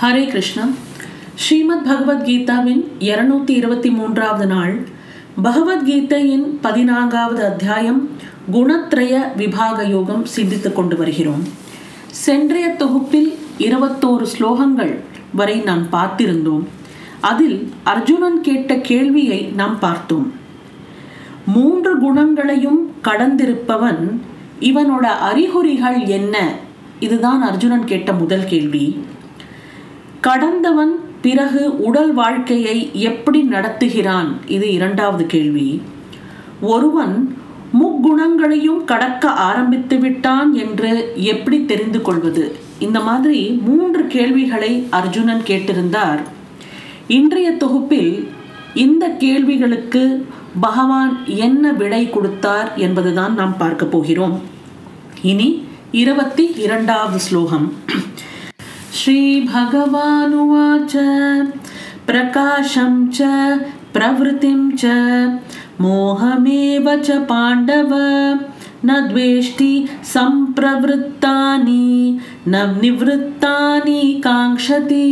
ஹரே கிருஷ்ணா. ஸ்ரீமத் பகவத்கீதாவின் இருநூத்தி இருபத்தி மூன்றாவது நாள். பகவத்கீதையின் பதினான்காவது அத்தியாயம் குணத்ரய விபாக யோகம் சிந்தித்துக் கொண்டு வருகிறோம். சென்றைய தொகுப்பில் இருபத்தோரு ஸ்லோகங்கள் வரை நாம் பார்த்திருந்தோம். அதில் அர்ஜுனன் கேட்ட கேள்வியை நாம் பார்த்தோம். மூன்று குணங்களையும் கடந்திருப்பவன் இவனோட அறிகுறிகள் என்ன? இதுதான் அர்ஜுனன் கேட்ட முதல் கேள்வி. கடந்தவன் பிறகு உடல் வாழ்க்கையை எப்படி நடத்துகிறான்? இது இரண்டாவது கேள்வி. ஒருவன் முக்குணங்களையும் கடக்க ஆரம்பித்து விட்டான் என்று எப்படி தெரிந்து கொள்வது? இந்த மாதிரி மூன்று கேள்விகளை அர்ஜுனன் கேட்டிருந்தார். இன்றைய தொகுப்பில் இந்த கேள்விகளுக்கு பகவான் என்ன விடை கொடுத்தார் என்பதுதான் நாம் பார்க்க போகிறோம். இனி இருபத்தி இரண்டாவது ஸ்லோகம். श्रीभगवानुवाच प्रकाशं च प्रवृत्तिं च मोहमेव च पाण्डव न द्वेष्टि सम्प्रवृत्तानि न निवृत्तानि काङ्क्षति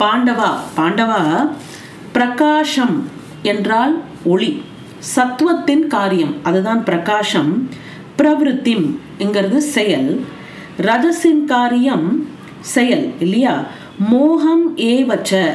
பாண்டவா பாண்டவா பிரகாஷம் என்றால் ஒளி சத்துவத்தின் காரியம் அதுதான் பிரகாஷம் பிரவருத்திம் என்கிறது செயல் ரஜசின் காரியம் செயல் இல்லையா? மோகம் ஏவச்ச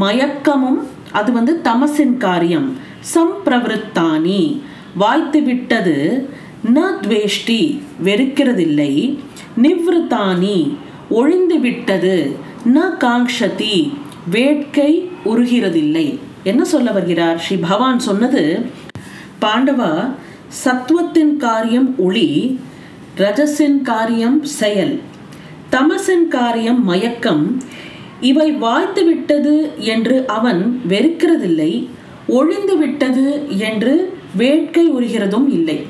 மயக்கமும் அது வந்து தமசின் காரியம். சம்பிரவருத்தானி. வாய்த்து விட்டது ந துவேஷ்டி வெறுக்கிறதில்லை. நிவ்ருத்தானி. ஒழிந்து விட்டது ந காங்ஷதி வேட்கை உருகிறதில்லை. என்ன சொல்ல வருகிறார்? ஸ்ரீ பகவான் சொன்னது பாண்டவா சத்துவத்தின் காரியம் ஒளி ரஜசின் காரியம் செயல். தமசன் காரியம் மயக்கம். இவை வாய்த்து விட்டது என்று அவன் வெறுக்கிறதில்லை ஒழிந்து விட்டது என்று வேட்கை உரிகிறதும் இல்லை.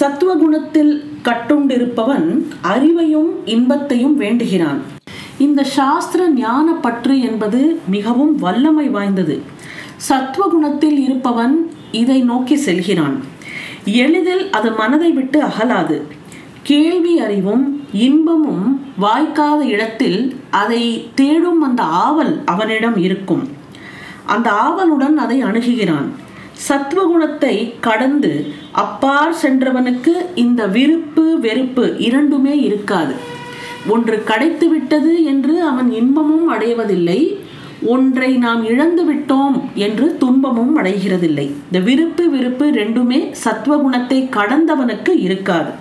சத்துவகுணத்தில் கட்டுண்டிருப்பவன் அறிவையும் இன்பத்தையும் வேண்டுகிறான். இந்த சாஸ்திர ஞான பற்று என்பது மிகவும் வல்லமை வாய்ந்தது. சத்துவகுணத்தில் இருப்பவன் இதை நோக்கி செல்கிறான். எளிதில் அது மனதை விட்டு அகலாது. கேள்வி அறிவும் இன்பமும் வாய்க்காத இடத்தில் அதை தேடும் அந்த ஆவல் அவனிடம் இருக்கும். அந்த ஆவலுடன் அதை அணுகுகிறான். சத்துவகுணத்தை கடந்து அப்பால் சென்றவனுக்கு இந்த விருப்பு வெறுப்பு இரண்டுமே இருக்காது. ஒன்று கிடைத்து விட்டது என்று அவன் இன்பமும் அடைவதில்லை ஒன்றை நாம் இழந்து விட்டோம் என்று துன்பமும் அடைகிறதில்லை. இந்த விருப்பு விருப்பு ரெண்டுமே சத்துவகுணத்தை கடந்தவனுக்கு இருக்காது.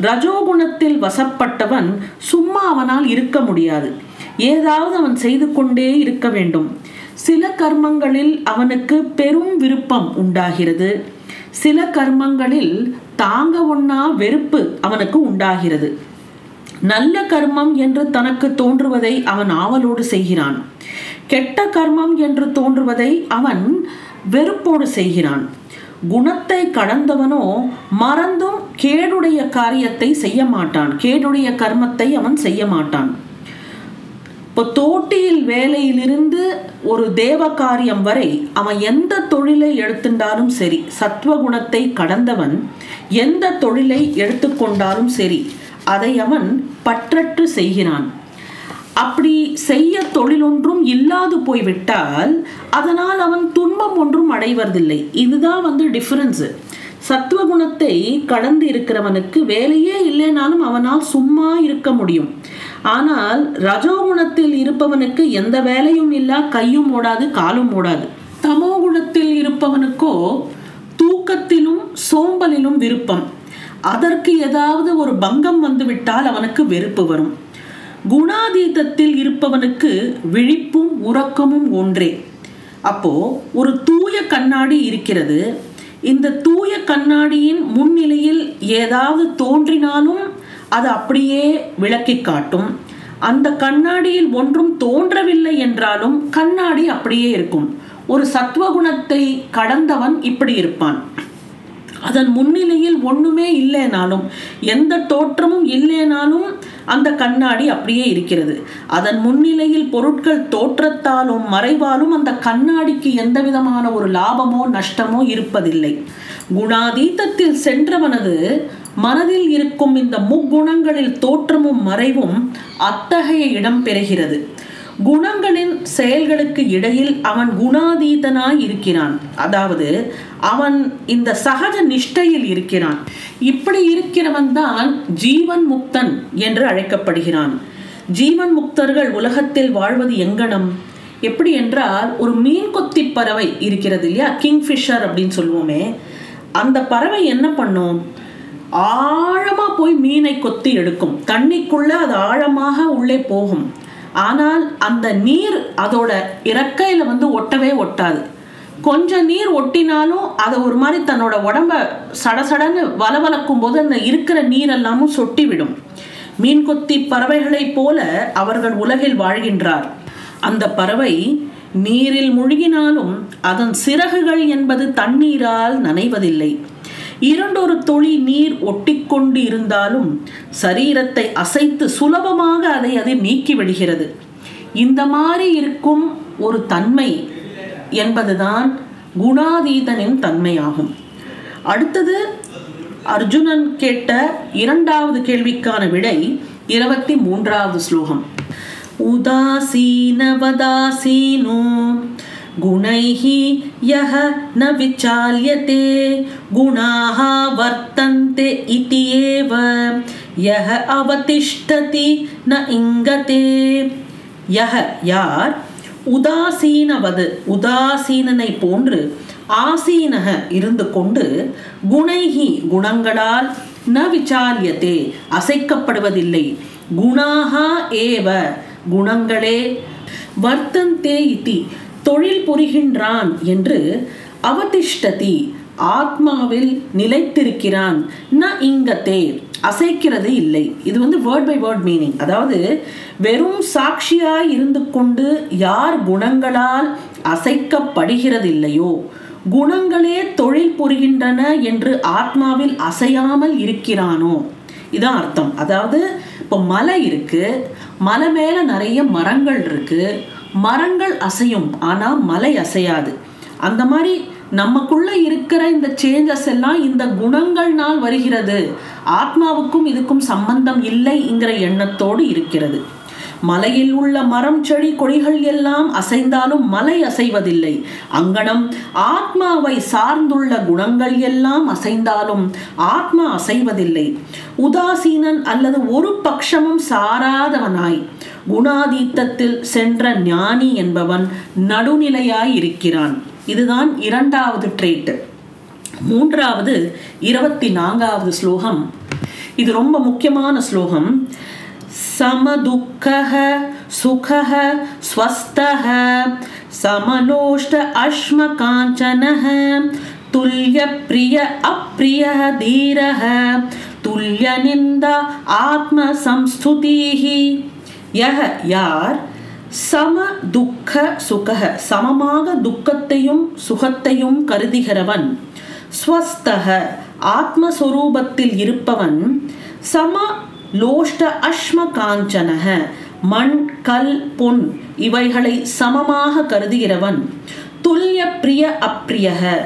ரஜோகுணத்தில் வசப்பட்டவன் சும்மா அவனால் இருக்க முடியாது. ஏதாவது அவன் செய்து கொண்டே இருக்க வேண்டும். சில கர்மங்களில் அவனுக்கு பெரும் விருப்பம் உண்டாகிறது. சில கர்மங்களில் தாங்க ஒண்ணா வெறுப்பு அவனுக்கு உண்டாகிறது. நல்ல கர்மம் என்று தனக்கு தோன்றுவதை அவன் ஆவலோடு செய்கிறான். கெட்ட கர்மம் என்று தோன்றுவதை அவன் வெறுப்போடு செய்கிறான். குணத்தை கடந்தவனோ மறந்தும் கேடுடைய காரியத்தை செய்ய மாட்டான். கேடுடைய கர்மத்தை அவன் செய்ய மாட்டான். இப்போ தோட்டியில் வேலையிலிருந்து ஒரு தேவ காரியம் வரை அவன் எந்த தொழிலை எடுத்துட்டாலும் சரி சத்வகுணத்தை கடந்தவன் எந்த தொழிலை எடுத்துக்கொண்டாலும் சரி அதை அவன் பற்றற்று செய்கிறான். அப்படி செய்ய தொழிலொன்றும் இல்லாது போய்விட்டால் அதனால் அவன் துன்பம் ஒன்றும் அடைவதில்லை. இதுதான் வந்து டிஃப்ரென்ஸு சத்துவகுணத்தை கடந்து இருக்கிறவனுக்கு வேலையே இல்லைனாலும் அவனால் சும்மா இருக்க முடியும். ஆனால் ரஜோகுணத்தில் இருப்பவனுக்கு எந்த வேலையும் இல்லா கையும் ஓடாது காலும் ஓடாது. தமோ குணத்தில் இருப்பவனுக்கோ தூக்கத்திலும் சோம்பலிலும் விருப்பம். அதற்கு ஏதாவது ஒரு பங்கம் வந்துவிட்டால் அவனுக்கு வெறுப்பு வரும். குணாதீதத்தில் இருப்பவனுக்கு விழிப்பும் உறக்கமும் ஒன்றே. அப்போ ஒரு தூய கண்ணாடி இருக்கிறது இந்த தூய கண்ணாடியின் முன்னிலையில் ஏதாவது தோன்றினாலும் அது அப்படியே விளக்கி காட்டும். அந்த கண்ணாடியில் ஒன்றும் தோன்றவில்லை என்றாலும் கண்ணாடி அப்படியே இருக்கும். ஒரு சத்துவகுணத்தை கடந்தவன் இப்படி இருப்பான். அதன் முன்னிலையில் ஒண்ணுமே இல்லைனாலும் எந்த தோற்றமும் இல்லைனாலும் அந்த கண்ணாடி அப்படியே இருக்கிறது. அதன் முன்னிலையில் பொருட்கள் தோற்றத்தாலும் மறைவாலும் அந்த கண்ணாடிக்கு எந்த விதமான ஒரு லாபமோ நஷ்டமோ இருப்பதில்லை. குணாதீதத்தில் சென்றவனது மனதில் இருக்கும் இந்த முக்குணங்களில் தோற்றமும் மறைவும் அத்தகைய இடம் பெறுகிறது. குணங்களின் செயல்களுக்கு இடையில் அவன் குணாதீதனாய் இருக்கிறான். அதாவது அவன் இந்த சகஜ நிஷ்டையில் இருக்கிறான். இப்படி இருக்கிறவன் தான் ஜீவன் முக்தன் என்று அழைக்கப்படுகிறான். ஜீவன் முக்தர்கள் உலகத்தில் வாழ்வது எங்கனம்? எப்படி என்றால் ஒரு மீன் கொத்தி பறவை இருக்கிறது இல்லையா? கிங்ஃபிஷர் அப்படின்னு சொல்லுவோமே அந்த பறவை என்ன பண்ணும்? ஆழமா போய் மீனை கொத்தி எடுக்கும். தண்ணிக்குள்ள அது ஆழமாக உள்ளே போகும். ஆனால் அந்த நீர் அதோட இறக்கையில வந்து ஒட்டவே ஒட்டாது. கொஞ்சம் நீர் ஒட்டினாலும் அதை ஒரு மாதிரி தன்னோட உடம்ப சடசடன்னு வலவலக்கும் போது அந்த இருக்கிற நீர் எல்லாமும் சொட்டி விடும் மீன் கொத்தி பறவைகளைப் போல அவர்கள் உலகில் வாழ்கின்றார். அந்த பறவை நீரில் முழுகினாலும் அதன் சிறகுகள் என்பது தண்ணீரால் நனைவதில்லை. இரண்டொரு தொழி நீர் ஒட்டிக்கொண்டு இருந்தாலும் சரீரத்தை அசைத்து சுலபமாக அதை அது நீக்கி விடுகிறது. இந்த மாதிரி இருக்கும் ஒரு தன்மை என்பதுதான் குணாதீதனின் தன்மையாகும். அடுத்தது அர்ஜுனன் கேட்ட இரண்டாவது கேள்விக்கான விடை இருபத்தி மூன்றாவது ஸ்லோகம். உதாசீனவதாசீனோ गुणैः यः न विचाल्यते गुणाः वर्तन्ते इति एव यः अवतिष्ठति न इङ्गते யஹ யார் உதாசீனவது உதாசீனனை போன்று ஆசீனக இருந்து கொண்டு குணைகி குணங்களால் ந விசாரியத்தே அசைக்கப்படுவதில்லை குணாகா ஏவ குணங்களே வர்த்தந்தே இதி தொழில் புரிகின்றான் என்று அவதிஷ்டதி ஆத்மாவில் நிலைத்திருக்கிறான். ந இங்கத்தே. அசைக்கிறது இல்லை. இது வந்து வேர்ட் பை வேர்ட் மீனிங் அதாவது வெறும் சாட்சியாய் இருந்து கொண்டு யார் குணங்களால் அசைக்கப்படுகிறதில்லையோ குணங்களே தொழில் புரிகின்றன என்று ஆத்மாவில் அசையாமல் இருக்கிறானோ? இதான் அர்த்தம். அதாவது இப்போ மலை இருக்கு மலை மேலே நிறைய மரங்கள் இருக்குது மரங்கள் அசையும் ஆனா மலை அசையாது. அந்த மாதிரி நமக்குள்ள இருக்கிற இந்த சேஞ்சஸ் எல்லாம் இந்த குணங்கள்னால் வருகிறது. ஆத்மாவுக்கும் இதுக்கும் சம்பந்தம் இல்லைங்கிற எண்ணத்தோடு இருக்கிறது. மலையில் உள்ள மரம் செடி கொடிகள் எல்லாம் அசைந்தாலும் மலை அசைவதில்லை. அங்கனம் ஆத்மாவை சார்ந்துள்ள குணங்கள் எல்லாம் அசைந்தாலும் ஆத்மா அசைவதில்லை. உதாசீனன் அல்லது ஒரு பட்சமும் சாராதவனாய் குணாதீத்தத்தில் சென்ற ஞானி என்பவன் நடுநிலையாய் இருக்கிறான். இதுதான் இரண்டாவது ட்ரேட்டு மூன்றாவது இருபத்தி நான்காவது ஸ்லோகம். இது ரொம்ப முக்கியமான ஸ்லோகம். समदुःखः सुखः स्वस्थः समलोष्ट अश्मकाञ्चनः तुल्यप्रिय अप्रियः धीरः तुल्यनिन्दा आत्मसंस्तुतिः यः யார் சம துக்க சுகக சமமாக துக்கத்தையும் சுகத்தையும் கருதுகிறவன் ஸ்வஸ்தக ஆத்மஸ்வரூபத்தில் இருப்பவன் சம லோஷ்ட அஷ்ம காஞ்சனக மண் கல் பொன் இவைகளை சமமாக கருதுகிறவன். துல்லிய பிரிய அப்பிரியக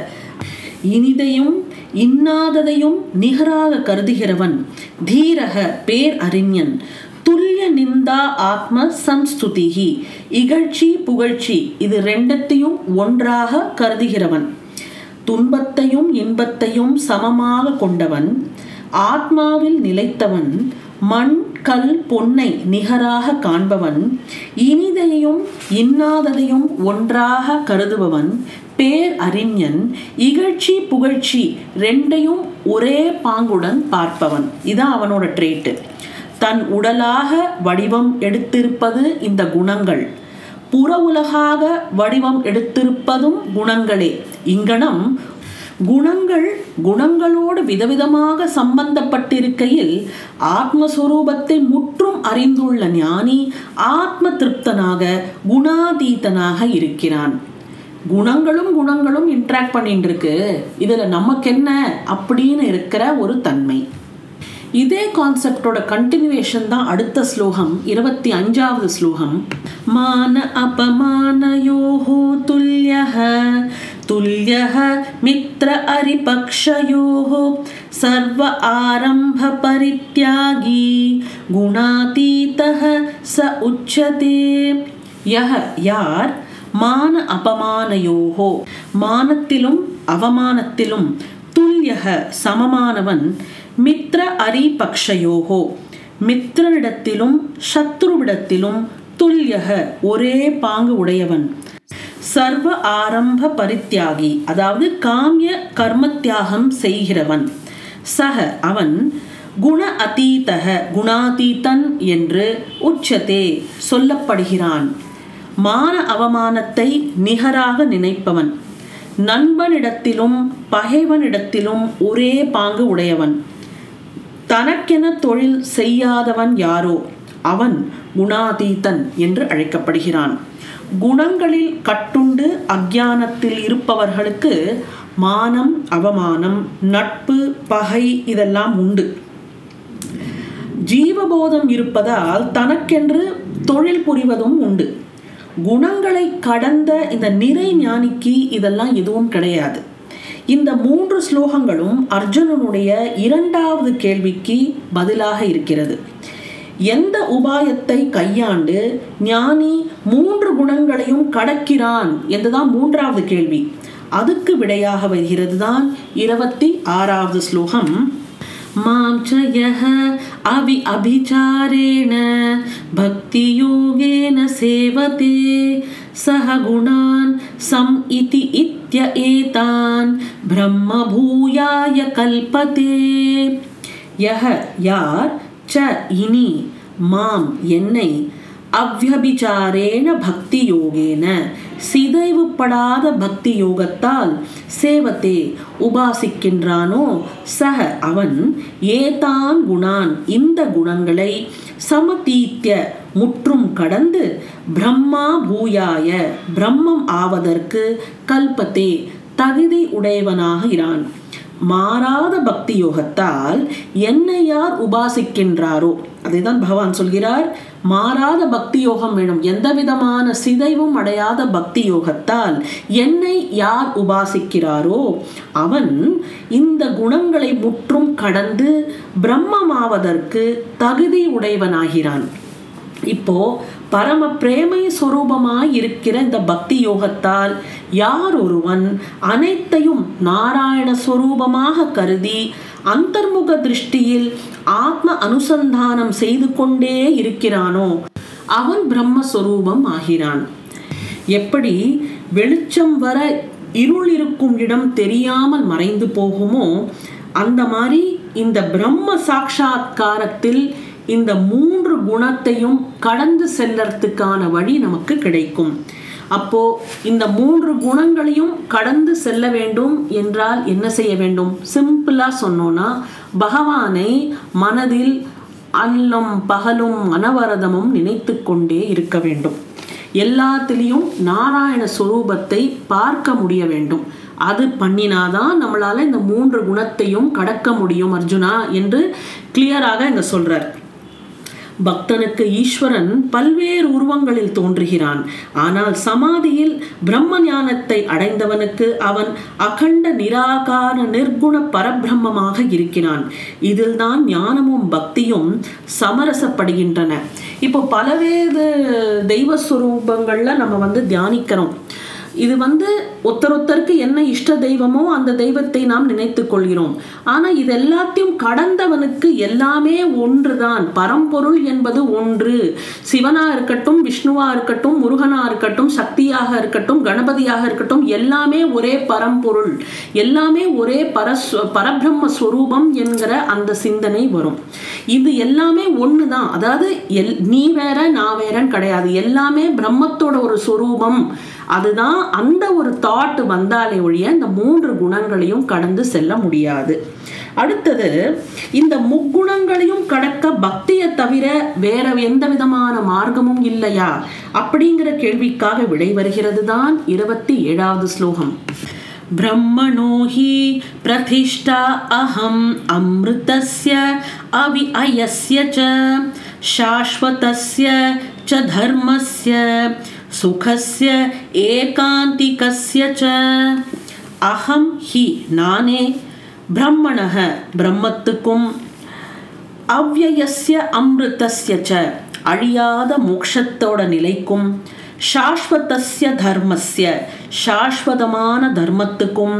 இனிதையும் இன்னாததையும் நிகராக கருதுகிறவன். தீரக பேர் அறிஞன். துல்லிய நிந்தா ஆத்ம சம்ஸ்துதிகி இகழ்ச்சி புகழ்ச்சி இது ரெண்டத்தையும் ஒன்றாக கருதுகிறவன். துன்பத்தையும் இன்பத்தையும் சமமாக கொண்டவன். ஆத்மாவில் நிலைத்தவன். மண் கல் பொன்னை நிகராக காண்பவன் இனிதையும் இன்னாததையும் ஒன்றாக கருதுபவன் பேர் அறிஞன் இகழ்ச்சி புகழ்ச்சி ரெண்டையும் ஒரே பாங்குடன் பார்ப்பவன். இதான் அவனோட ட்ரேட்டு தன் உடலாக வடிவம் எடுத்திருப்பது இந்த குணங்கள். புற உலகாக வடிவம் எடுத்திருப்பதும் குணங்களே. இங்கனம் குணங்கள் குணங்களோடு விதவிதமாக சம்பந்தப்பட்டிருக்கையில் ஆத்மஸ்வரூபத்தை முற்றும் அறிந்துள்ள ஞானி ஆத்ம திருப்தனாக குணாதீதனாக இருக்கிறான். குணங்களும் குணங்களும் இன்ட்ராக்ட் பண்ணிட்டு இருக்கு இதுல நமக்கு என்ன அப்படின்னு இருக்கிற ஒரு தன்மை. இதே கான்செப்டோட கண்டினியூவேஷன் தான் அடுத்த ஸ்லோகம் இருபத்தி அஞ்சாவது ஸ்லோகம். மான அபமான யோகோ துல்யः तुल्यः मित्र अरिपक्षयोः सर्व आरम्भपरित्यागी गुणातीतः स उच्यते यः யார் மான அபமானயோகோ மானத்திலும் அவமானத்திலும் துல்யக சமமானவன் மித்ர அரிபக்ஷயோகோ மித்திரனிடத்திலும் சத்ருவிடத்திலும் துல்யக ஒரே பாங்கு உடையவன் சர்வ ஆரம்ப பரித்தியாகி அதாவது காமிய கர்மத்தியாகம் செய்கிறவன். சக அவன் குண அதீதக குணாதீதன் என்று உச்சத்தே சொல்லப்படுகிறான். மான அவமானத்தை நிகராக நினைப்பவன். நண்பனிடத்திலும் பகைவனிடத்திலும் ஒரே பாங்கு உடையவன். தனக்கென தொழில் செய்யாதவன் யாரோ? அவன் குணாதீதன் என்று அழைக்கப்படுகிறான். குணங்களில் கட்டுண்டு அக்ஞானத்தில் இருப்பவர்களுக்கு மானம் அவமானம் நட்பு பகை இதெல்லாம் உண்டு. ஜீவபோதம் இருப்பதால் தனக்கென்று தொழில் புரிவதும் உண்டு. குணங்களை கடந்த இந்த நிறை ஞானிக்கு இதெல்லாம் எதுவும் கிடையாது. இந்த மூன்று ஸ்லோகங்களும் அர்ஜுனனுடைய இரண்டாவது கேள்விக்கு பதிலாக இருக்கிறது. எந்த உபாயத்தை கையாண்டு ஞானி மூன்று குணங்களையும் கடக்கிறான்? என்றுதான் மூன்றாவது கேள்வி. அதுக்கு விடையாக வருகிறது தான் இருபத்தி ஆறாவது ஸ்லோகம். மாம் சயஹ அவி அபிச்சாரேண பக்தி யோகேன சேவதே சக குணான் சம் இதி இத்ய ஏதான் பிரம்ம பூயாய கல்பதே. யஹ யார்? ச இனி மாம் என்னை அவ்யபிச்சாரேன பக்தி யோகேன சிதைவுப்படாத பக்தி யோகத்தால் சேவத்தே உபாசிக்கின்றானோ சக அவன். ஏதான் குணான் இந்த குணங்களை சமதீத்திய முற்றும் கடந்து பிரம்மா பூயாய பிரம்மம் ஆவதற்கு கல்பத்தே தகுதி உடையவனாகிறான். மாறாத பக்தி யோகத்தால் என்னை யார் உபாசிக்கின்றாரோ? அதைதான் பகவான் சொல்கிறார். மாறாத பக்தி யோகம் வேணும். எந்த விதமான சிதைவும் அடையாத பக்தி யோகத்தால் என்னை யார் உபாசிக்கிறாரோ? அவன் இந்த குணங்களை முற்றும் கடந்து பிரம்மமாவதற்கு தகுதி உடையவனாகிறான். இப்போ பரம பிரேமை சொரூபமாய் இருக்கிற இந்த பக்தி யோகத்தால் யார் ஒருவன் அனைத்தையும் நாராயண சொரூபமாக கருதி அந்தர்முக திருஷ்டியில் ஆத்ம அனுசந்தானம் செய்து கொண்டே இருக்கிறானோ அவன் பிரம்மஸ்வரூபம் ஆகிறான். எப்படி வெளிச்சம் வர இருள் இருக்கும் இடம் தெரியாமல் மறைந்து போகுமோ அந்த மாதிரி இந்த பிரம்ம சாட்சா்காரத்தில் இந்த மூன்று குணத்தையும் கடந்து செல்லறதுக்கான வழி நமக்கு கிடைக்கும். அப்போ இந்த மூன்று குணங்களையும் கடந்து செல்ல வேண்டும் என்றால் என்ன செய்ய வேண்டும்? சிம்பிளா சொன்னோம்னா பகவானை மனதில் அல்லும் பகலும் அனவரதமும் நினைத்து கொண்டே இருக்க வேண்டும். எல்லாத்திலையும் நாராயண சுரூபத்தை பார்க்க முடிய வேண்டும். அது பண்ணினாதான் நம்மளால இந்த மூன்று குணத்தையும் கடக்க முடியும் அர்ஜுனா என்று கிளியராக இங்க சொல்றார். பக்தனுக்கு ஈஸ்வரன் பல்வேறு உருவங்களில் தோன்றுகிறான். ஆனால் சமாதியில் பிரம்ம ஞானத்தை அடைந்தவனுக்கு அவன் அகண்ட நிராகார நிர்குண பரபிரம்மமாக இருக்கிறான். இதில்தான் ஞானமும் பக்தியும் சமரசப்படுகின்றன. இப்போ பலவேறு தெய்வ சுரூபங்கள்ல நம்ம வந்து தியானிக்கிறோம். இது வந்து ஒத்தரொத்தருக்கு என்ன இஷ்ட தெய்வமோ அந்த தெய்வத்தை நாம் நினைத்து கொள்கிறோம். ஆனா இது எல்லாத்தையும் கடந்தவனுக்கு எல்லாமே ஒன்றுதான். பரம்பொருள் என்பது ஒன்று. சிவனா இருக்கட்டும் விஷ்ணுவா இருக்கட்டும் முருகனா இருக்கட்டும் சக்தியாக இருக்கட்டும் கணபதியாக இருக்கட்டும் எல்லாமே ஒரே பரம்பொருள். எல்லாமே ஒரே பரஸ் பரபிரம்ம ஸ்வரூபம் என்கிற அந்த சிந்தனை வரும். இது எல்லாமே ஒண்ணுதான். அதாவது எல் நீ வேற நான் வேறன்னு கிடையாது. எல்லாமே பிரம்மத்தோட ஒரு சொரூபம். அதுதான் அந்த ஒரு தாட் வந்தாலே ஒழிய இந்த மூன்று குணங்களையும் கடந்து செல்ல முடியாது அடுத்தது இந்த முக்குணங்களையும் கடக்க பக்தியை தவிர வேற எந்த விதமான மார்க்கமும் இல்லையா அப்படிங்கிற கேள்விக்காக விடை வருகிறது தான் இருபத்தி ஏழாவது ஸ்லோகம் ब्रह्मणो हि प्रतिष्ठा अहम् अमृतस्य अवि अयस्य च शाश्वतस्य च धर्मस्य சுகசிய ஏகாந்திகசிய ச அகம் ஹி நானே பிரம்மணக பிரம்மத்துக்கும் அவ்வயசிய அமிர்தஸ்ய ச அழியாத மோக்ஷத்தோட நிலைக்கும்। சாஸ்வதஸ்ய தர்மஸ்ய சாஸ்வதமான தர்மத்துக்கும்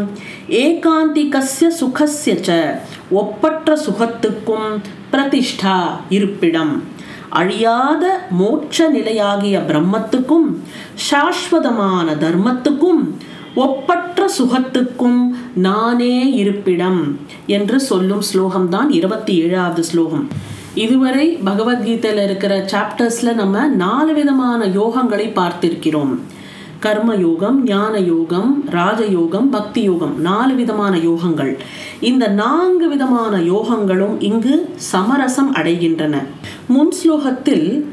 ஏகாந்திகஸ்ய சுகஸ்ய ச ஒப்பற்ற சுகத்துக்கும் பிரதிஷ்டா இருப்பிடம்। அழியாத மோட்ச நிலையாகிய பிரம்மத்துக்கும் சாஸ்வதமான தர்மத்துக்கும் ஒப்பற்ற சுகத்துக்கும் நானே இருப்பிடம் என்று சொல்லும் ஸ்லோகம்தான் இருபத்தி ஏழாவது ஸ்லோகம். இதுவரை பகவத்கீதையில் இருக்கிற சாப்டர்ஸில் நம்ம நாலு விதமான யோகங்களை பார்த்திருக்கிறோம். கர்ம யோகம் ஞான யோகம் ராஜயோகம் பக்தி யோகம் நாலு விதமான யோகங்கள். இந்த நான்கு விதமான யோகங்களும் இங்கு சமரசம் அடைகின்றன. முன் ஸ்லோகத்தில்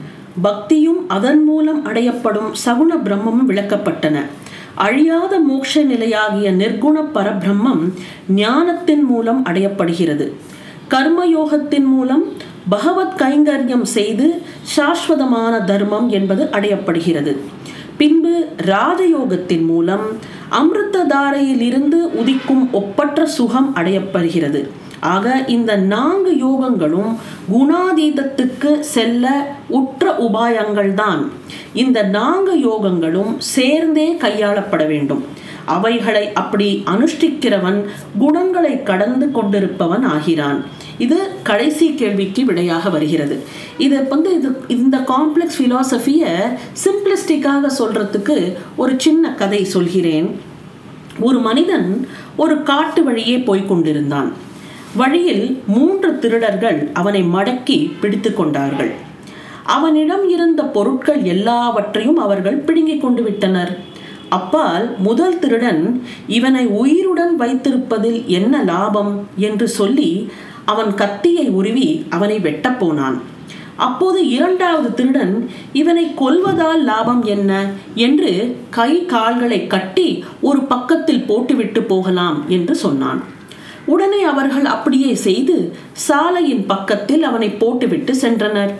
பக்தியும் அதன் மூலம் அடையப்படும் சகுண பிரம்மமும் விளக்கப்பட்டன. அழியாத மோட்ச நிலையாகிய நிர்குண பரபிரம்மம் ஞானத்தின் மூலம் அடையப்படுகிறது. கர்மயோகத்தின் மூலம் பகவத் கைங்கரியம் செய்து சாஸ்வதமான தர்மம் என்பது அடையப்படுகிறது. பின்பு ராஜயோகத்தின் மூலம் அமிர்ததாரையில் இருந்து உதிக்கும் ஒப்பற்ற சுகம் அடையப்படுகிறது. ஆக இந்த நான்கு யோகங்களும் குணாதீதத்துக்கு செல்ல உற்ற உபாயங்கள் தான் இந்த நான்கு யோகங்களும் சேர்ந்தே கையாளப்பட வேண்டும். அவைகளை அப்படி அனுஷ்டிக்கிறவன் குணங்களை கடந்து கொண்டிருப்பவன் ஆகிறான். இது கடைசி கேள்விக்கு விடையாக வருகிறது. இது வந்து இது இந்த காம்ப்ளெக்ஸ் ஃபிலாசபியை சிம்பிளிஸ்டிக்காக சொல்றதுக்கு ஒரு சின்ன கதை சொல்கிறேன். ஒரு மனிதன் ஒரு காட்டு வழியே போய்க் கொண்டிருந்தான். வழியில் மூன்று திருடர்கள் அவனை மடக்கி பிடித்து கொண்டார்கள். அவனிடம் இருந்த பொருட்கள் எல்லாவற்றையும் அவர்கள் பிடுங்கிக் கொண்டு விட்டனர். அப்பால் முதல் திருடன் இவனை உயிருடன் வைத்திருப்பதில் என்ன லாபம்? என்று சொல்லி அவன் கத்தியை உருவி அவனை வெட்டப் போனான். அப்போது இரண்டாவது திருடன் இவனை கொல்வதால் லாபம் என்ன? என்று கை கால்களை கட்டி ஒரு பக்கத்தில் போட்டுவிட்டு போகலாம் என்று சொன்னான். உடனே அவர்கள் அப்படியே செய்து சாலையின் பக்கத்தில் அவனை போட்டுவிட்டு சென்றனர்.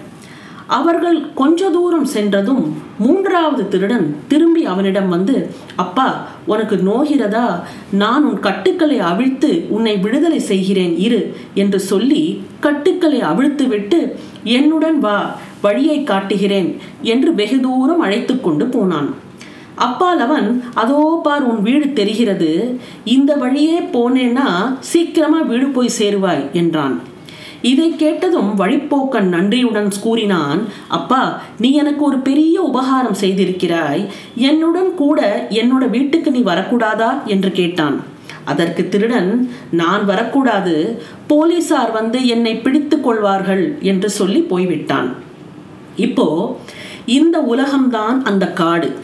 அவர்கள் கொஞ்ச தூரம் சென்றதும் மூன்றாவது திருடன் திரும்பி அவனிடம் வந்து அப்பா உனக்கு நோகிறதா? நான் உன் கட்டுக்களை அவிழ்த்து உன்னை விடுதலை செய்கிறேன் இரு என்று சொல்லி கட்டுக்களை அவிழ்த்து விட்டு என்னுடன் வா வழியை காட்டுகிறேன் என்று வெகு தூரம் அழைத்து கொண்டு போனான். அப்பால் அவன் அதோ பார் உன் வீடு தெரிகிறது. இந்த வழியே போனேன்னா சீக்கிரமா வீடு போய் சேருவாய் என்றான். இதை கேட்டதும் வழிப்போக்கன் நன்றியுடன் கூறினான் அப்பா நீ எனக்கு ஒரு பெரிய உபகாரம் செய்திருக்கிறாய். என்னுடன் கூட என்னோட வீட்டுக்கு நீ வரக்கூடாதா? என்று கேட்டான். அதற்கு திருடன் நான் வரக்கூடாது. போலீசார் வந்து என்னை பிடித்து கொள்வார்கள் என்று சொல்லி போய்விட்டான். இப்போ இந்த உலகம்தான் அந்த காடு.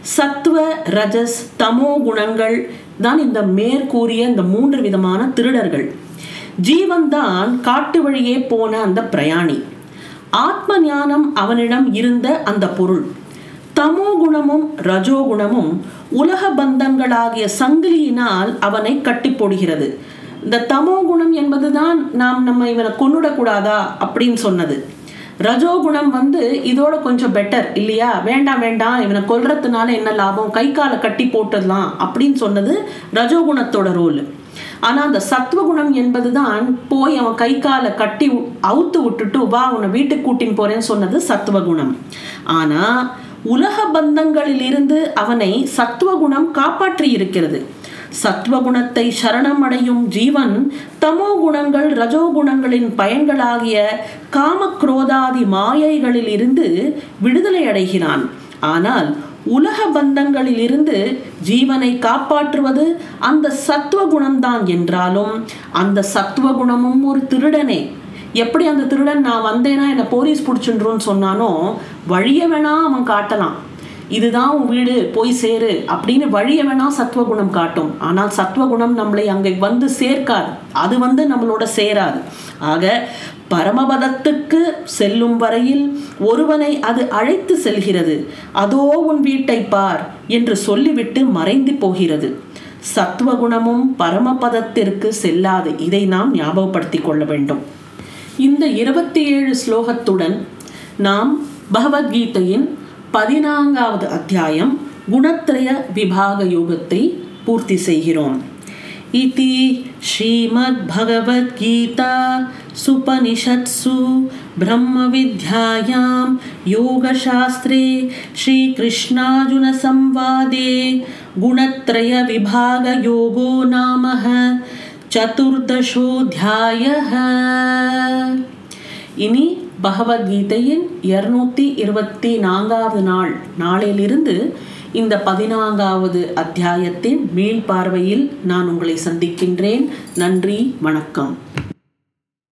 சத்துவ ரஜஸ் தமோ குணங்கள் தான் இந்த மேற்கூறிய இந்த மூன்று விதமான திருடர்கள். ஜீவன் தான் காட்டு வழியே போன அந்த பிரயாணி. ஆத்ம ஞானம் அவனிடம் இருந்த அந்த பொருள். தமோ குணமும் ரஜோகுணமும் உலக பந்தங்களாகிய சங்கிலியினால் அவனை கட்டி போடுகிறது இந்த தமோ குணம் என்பதுதான் நாம் நம்ம இவனை கொண்டுடக்கூடாதா அப்படின்னு சொன்னது. ரஜோகுணம் வந்து இதோட கொஞ்சம் பெட்டர் இல்லையா? வேண்டாம் வேண்டாம். இவனை கொல்றதுனால என்ன லாபம்? கை காலை கட்டி போட்டுடலாம் அப்படின்னு சொன்னது ரஜோகுணத்தோட ரோல் ஆனா அந்த சத்துவகுணம் என்பதுதான் போய் அவன் கை காலை கட்டி அவுத்து விட்டுட்டு வா உன்னை வீட்டுக்கு கூட்டின்னு போறேன்னு சொன்னது சத்துவகுணம். ஆனால் உலக பந்தங்களிலிருந்து அவனை சத்துவகுணம் காப்பாற்றி இருக்கிறது. சத்வகுணத்தை சரணம் அடையும் ஜீவன் தமோ குணங்கள் ரஜோகுணங்களின் பயன்களாகிய காமக்ரோதாதி மாயைகளில் இருந்து விடுதலை அடைகிறான். ஆனால் உலக பந்தங்களில் இருந்து ஜீவனை காப்பாற்றுவது அந்த சத்துவ குணம்தான் என்றாலும் அந்த சத்துவ குணமும் ஒரு திருடனே. எப்படி அந்த திருடன் நான் வந்தேன்னா என்னை போலீஸ் பிடிச்சின்றோன்னு சொன்னானோ வழிய வேணா அவன் காட்டலாம். இதுதான் உன் வீடு போய் சேரு அப்படின்னு வழிய வேணா சத்துவகுணம் காட்டும். ஆனால் சத்துவகுணம் நம்மளை அங்கே வந்து சேர்க்காது. அது வந்து நம்மளோட சேராது. ஆக பரமபதத்துக்கு செல்லும் வரையில் ஒருவனை அது அழைத்து செல்கிறது. அதோ உன் வீட்டை பார் என்று சொல்லிவிட்டு மறைந்து போகிறது. சத்துவகுணமும் பரமபதத்திற்கு செல்லாது இதை நாம் ஞாபகப்படுத்திக் கொள்ள வேண்டும். இந்த இருபத்தி ஏழு ஸ்லோகத்துடன் நாம் பகவத்கீதையின் பதினான்காவது அத்தியாயம் குணத்திரய விபாக யோகத்தை பூர்த்தி செய்கிறோம். இதி ஸ்ரீமத் பகவத்கீதா सुपनिषत्सु ब्रह्मविद्यायां योगशास्त्रे श्रीकृष्णार्जुनसंवादे गुणत्रयविभागयोगो नामः சதுர்தசோத்தியாயः இனி பகவத்கீதையின் இருநூத்தி இருபத்தி நான்காவது நாள் நாளிலிருந்து இந்த பதினான்காவது அத்தியாயத்தின் மீள்பார்வையில் நான் உங்களை சந்திக்கின்றேன் நன்றி வணக்கம்